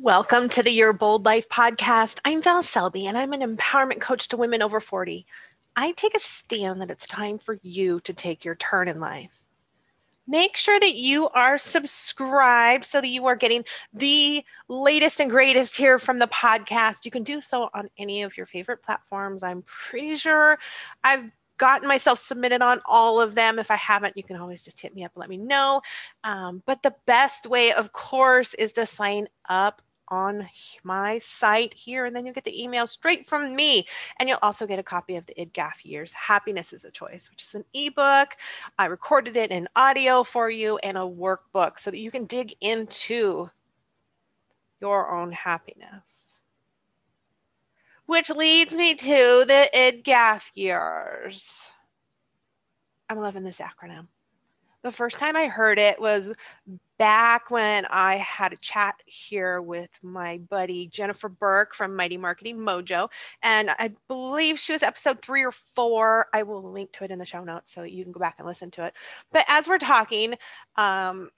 Welcome to the Your Bold Life podcast. I'm Val Selby, and I'm an empowerment coach to women over 40. I take a stand that it's time for you to take your turn in life. Make sure that you are subscribed so that you are getting the latest and greatest here from the podcast. You can do so on any of your favorite platforms. I'm pretty sure I've gotten myself submitted on all of them. If I haven't, you can always just hit me up and let me know. Um, but the best way, of course, is to sign up on my site here, and then you'll get the email straight from me. And you'll also get a copy of the IDGAF Years Happiness is a Choice, which is an ebook. I recorded it in audio for you and a workbook so that you can dig into your own happiness. Which leads me to the IDGAF years. I'm loving this acronym. The first time I heard it was back when I had a chat here with my buddy Jennifer Burke from Mighty Marketing Mojo. And I believe she was episode three or four. I will link to it in the show notes so you can go back and listen to it. But as we're talking, um,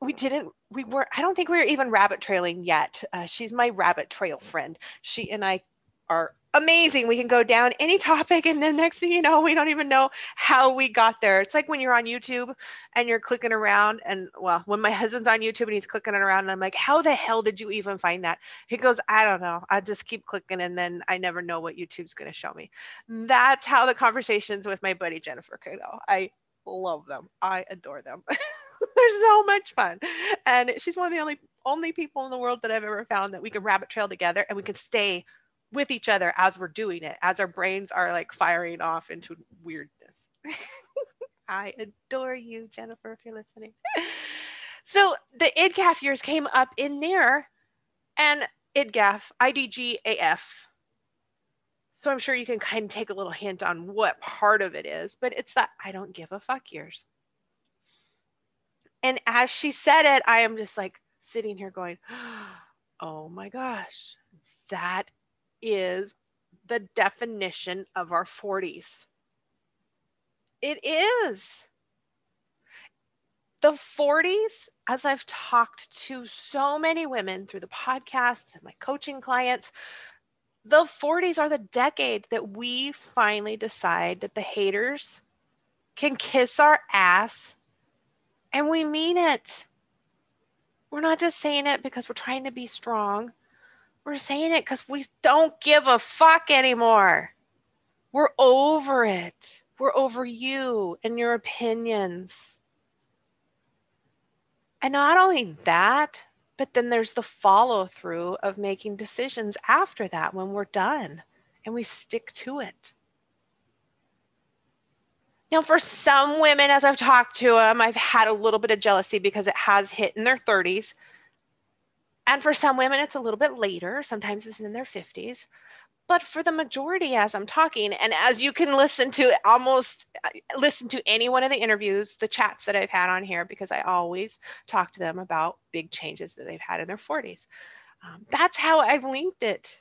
we didn't we were i don't think we were even rabbit trailing yet uh, she's my rabbit trail friend she and i are amazing. We can go down any topic and then next thing you know we don't even know how we got there. It's like when you're on youtube and you're clicking around and well when my husband's on youtube and he's clicking around and i'm like how the hell did you even find that? He goes i don't know. I just keep clicking and then i never know what youtube's going to show me. That's how the conversations with my buddy jennifer go. I love them. I adore them. They're so much fun. And she's one of the only only people in the world that I've ever found that we can rabbit trail together and we can stay with each other as we're doing it, as our brains are like firing off into weirdness. I adore you, Jennifer, if you're listening. so the IDGAF years came up in there and IDGAF, IDGAF. So I'm sure you can kind of take a little hint on what part of it is, but it's that I don't give a fuck years. And as she said it, I am just like sitting here going, oh my gosh, that is the definition of our 40s. It is. The 40s, as I've talked to so many women through the podcast and my coaching clients, the 40s are the decade that we finally decide that the haters can kiss our ass and we mean it. We're not just saying it because we're trying to be strong. We're saying it because we don't give a fuck anymore. We're over it. We're over you and your opinions. And not only that, but then there's the follow through of making decisions after that when we're done and we stick to it. Now, for some women, as I've talked to them, I've had a little bit of jealousy because it has hit in their 30s. And for some women, it's a little bit later. Sometimes it's in their 50s. But for the majority, as I'm talking, and as you can listen to almost uh, listen to any one of the interviews, the chats that I've had on here, because I always talk to them about big changes that they've had in their 40s. Um, that's how I've linked it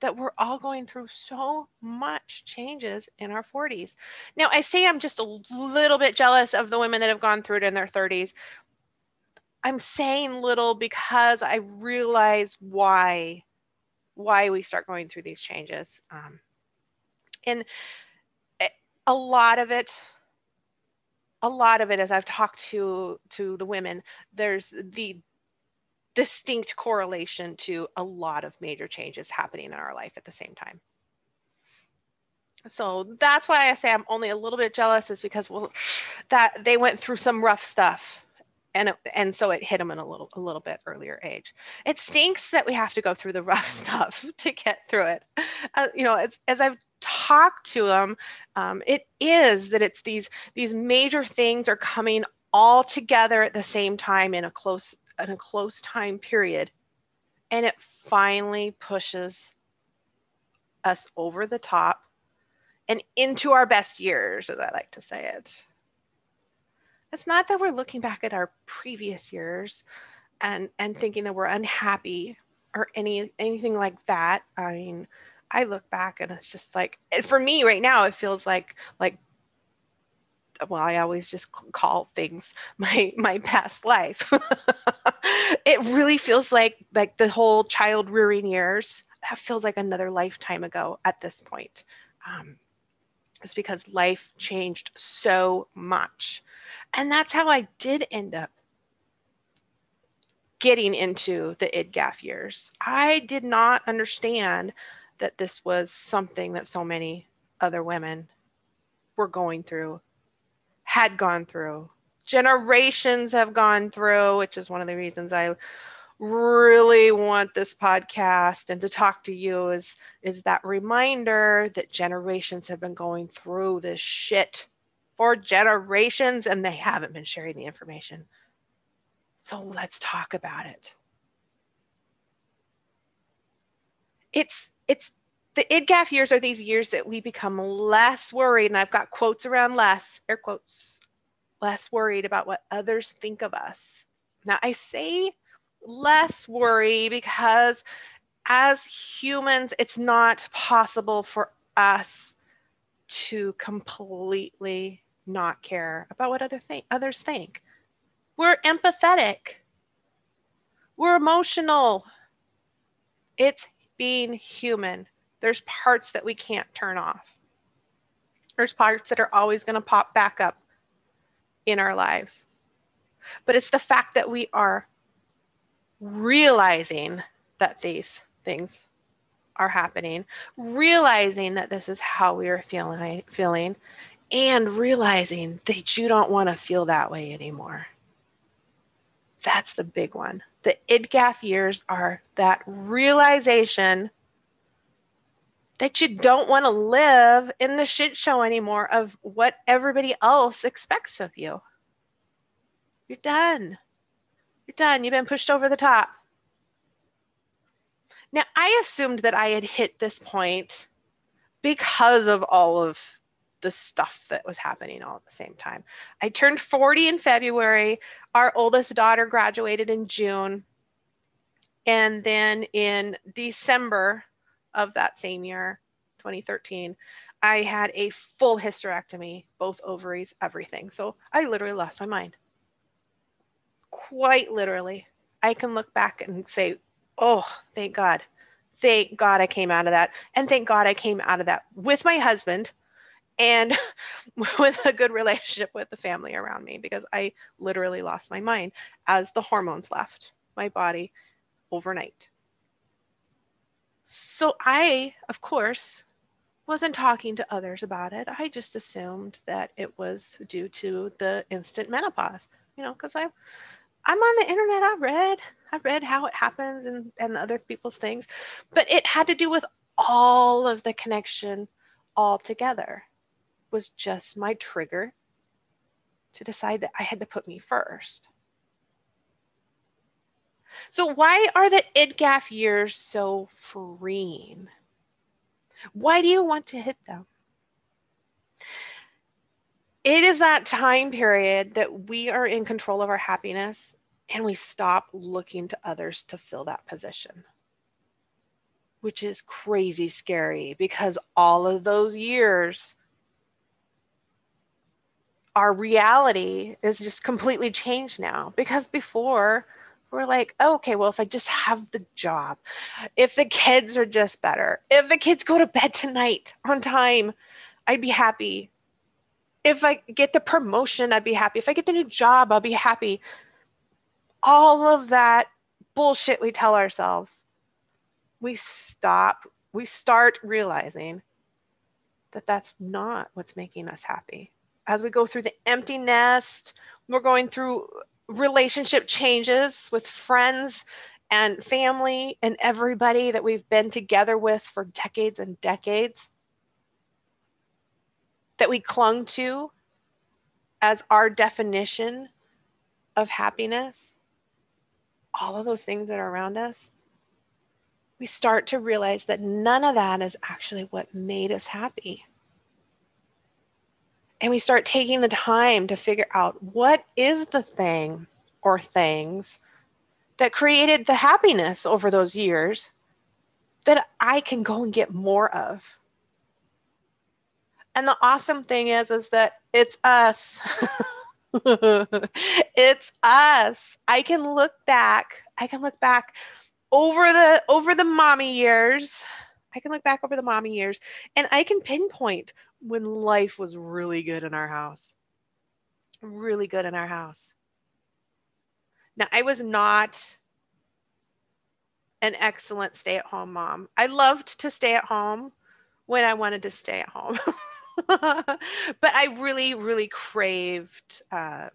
that we're all going through so much changes in our 40s. Now, I say I'm just a little bit jealous of the women that have gone through it in their 30s. I'm saying little because I realize why why we start going through these changes. Um, and a lot of it a lot of it as i've talked to to the women there's the distinct correlation to a lot of major changes happening in our life at the same time. So that's why I say I'm only a little bit jealous is because well that they went through some rough stuff and and so it hit them in a little a little bit earlier age. It stinks that we have to go through the rough stuff to get through it. Uh, you know, as, as I've talked to them, um, it is that it's these these major things are coming all together at the same time in a close in a close time period and it finally pushes us over the top and into our best years as i like to say it it's not that we're looking back at our previous years and and thinking that we're unhappy or any anything like that. I mean i look back and it's just like for me right now it feels like like well i always just call things my my past life. It really feels like like the whole child rearing years that feels like another lifetime ago at this point. Um, it's because life changed so much. And that's how i did end up getting into the idgaf years. I did not understand that this was something that so many other women were going through had gone through. Generations have gone through, which is one of the reasons I really want this podcast and to talk to you is is that reminder that generations have been going through this shit for generations and they haven't been sharing the information. So let's talk about it. It's it's the IDGAF years are these years that we become less worried, and I've got quotes around less, air quotes, less worried about what others think of us. Now, I say less worry because as humans, it's not possible for us to completely not care about what other th- others think. We're empathetic. We're emotional. It's being human. There's parts that we can't turn off. There's parts that are always going to pop back up in our lives. But it's the fact that we are realizing that these things are happening, realizing that this is how we are feeling, feeling, and realizing that you don't want to feel that way anymore. That's the big one. The IDGAF years are that realization that you don't want to live in the shit show anymore of what everybody else expects of you. You're done. You're done. You've been pushed over the top. Now, I assumed that I had hit this point because of all of the stuff that was happening all at the same time. I turned 40 in February. Our oldest daughter graduated in June. And then in December, of that same year, 2013, I had a full hysterectomy, both ovaries, everything. So I literally lost my mind. Quite literally. I can look back and say, oh, thank God. Thank God I came out of that. And thank God I came out of that with my husband and with a good relationship with the family around me because I literally lost my mind as the hormones left my body overnight. So I, of course, wasn't talking to others about it. I just assumed that it was due to the instant menopause, you know, because I I'm on the internet. I read, I read how it happens and, and other people's things, but it had to do with all of the connection all together was just my trigger to decide that I had to put me first. So, why are the IDGAF years so freeing? Why do you want to hit them? It is that time period that we are in control of our happiness and we stop looking to others to fill that position, which is crazy scary because all of those years, our reality is just completely changed now. Because before, we're like, oh, okay, well, if I just have the job, if the kids are just better, if the kids go to bed tonight on time, I'd be happy. If I get the promotion, I'd be happy. If I get the new job, I'll be happy. All of that bullshit we tell ourselves, we stop, we start realizing that that's not what's making us happy. As we go through the empty nest, we're going through relationship changes with friends and family and everybody that we've been together with for decades and decades that we clung to as our definition of happiness, all of those things that are around us, we start to realize that none of that is actually what made us happy and we start taking the time to figure out what is the thing or things that created the happiness over those years that I can go and get more of. And the awesome thing is is that it's us. it's us. I can look back. I can look back over the over the mommy years. I can look back over the mommy years and I can pinpoint when life was really good in our house. Really good in our house. Now, I was not an excellent stay at home mom. I loved to stay at home when I wanted to stay at home. but I really, really craved uh,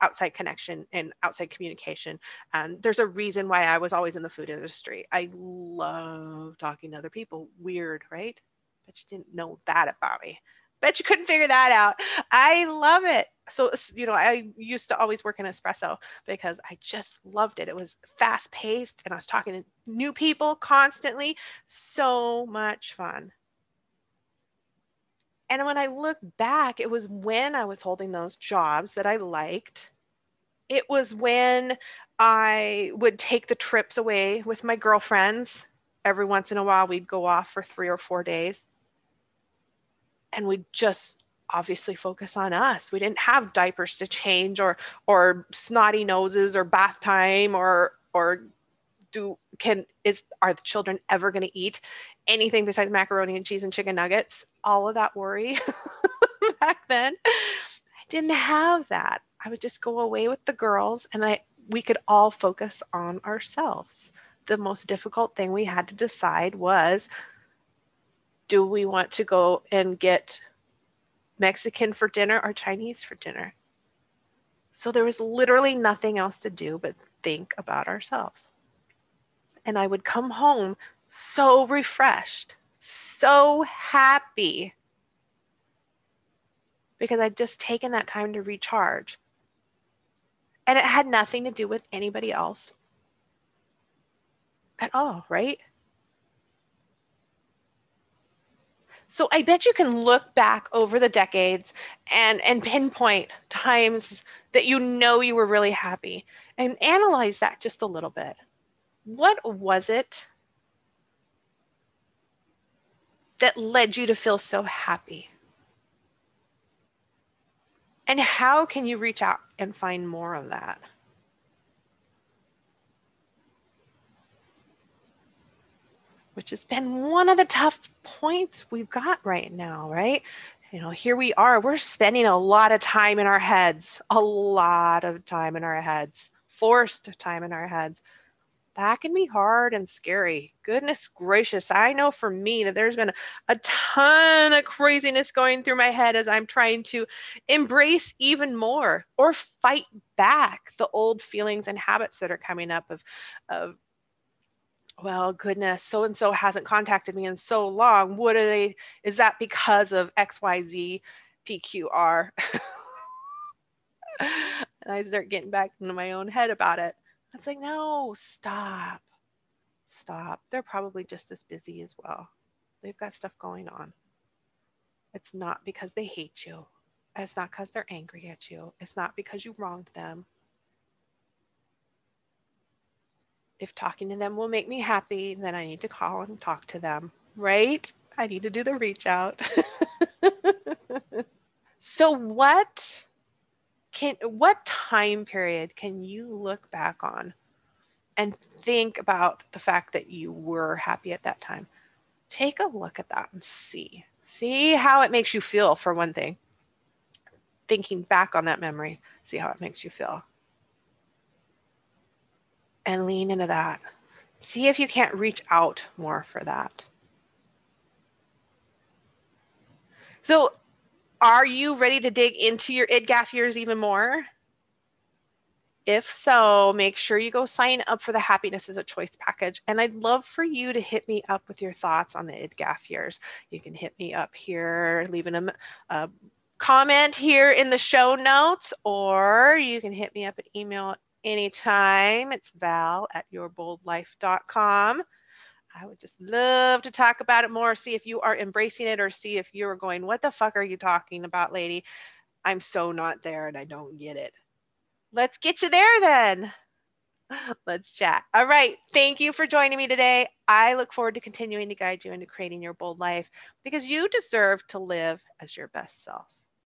outside connection and outside communication. And there's a reason why I was always in the food industry. I love talking to other people. Weird, right? But you didn't know that about me. Bet you couldn't figure that out. I love it. So, you know, I used to always work in espresso because I just loved it. It was fast paced and I was talking to new people constantly. So much fun. And when I look back, it was when I was holding those jobs that I liked. It was when I would take the trips away with my girlfriends. Every once in a while, we'd go off for three or four days. And we'd just obviously focus on us. We didn't have diapers to change or or snotty noses or bath time or or do can is are the children ever going to eat anything besides macaroni and cheese and chicken nuggets all of that worry back then i didn't have that. I would just go away with the girls and i we could all focus on ourselves. The most difficult thing we had to decide was do we want to go and get mexican for dinner or chinese for dinner? So there was literally nothing else to do but think about ourselves. And I would come home so refreshed, so happy because I'd just taken that time to recharge. And it had nothing to do with anybody else at all, right? So I bet you can look back over the decades and and pinpoint times that you know you were really happy and analyze that just a little bit what was it that led you to feel so happy? And how can you reach out and find more of that? Which has been one of the tough points we've got right now, right? You know, here we are, we're spending a lot of time in our heads, a lot of time in our heads, forced time in our heads that can be hard and scary. Goodness gracious. I know for me that there's been a ton of craziness going through my head as I'm trying to embrace even more or fight back the old feelings and habits that are coming up of, of well, goodness, so and so hasn't contacted me in so long. What are they? Is that because of XYZ PQR? and I start getting back into my own head about it. It's like, no, stop. Stop. They're probably just as busy as well. They've got stuff going on. It's not because they hate you. It's not because they're angry at you. It's not because you wronged them. If talking to them will make me happy, then I need to call and talk to them, right? I need to do the reach out. so, what can what time period can you look back on and think about the fact that you were happy at that time? Take a look at that and see. See how it makes you feel for one thing. Thinking back on that memory see how it makes you feel. And lean into that. See if you can't reach out more for that. So are you ready to dig into your IDGAF years even more? If so, make sure you go sign up for the Happiness is a Choice package. And I'd love for you to hit me up with your thoughts on the IDGAF years. You can hit me up here, leaving a, a comment here in the show notes, or you can hit me up at email anytime. It's val at yourboldlife.com. I would just love to talk about it more, see if you are embracing it or see if you're going, What the fuck are you talking about, lady? I'm so not there and I don't get it. Let's get you there then. Let's chat. All right. Thank you for joining me today. I look forward to continuing to guide you into creating your bold life because you deserve to live as your best self.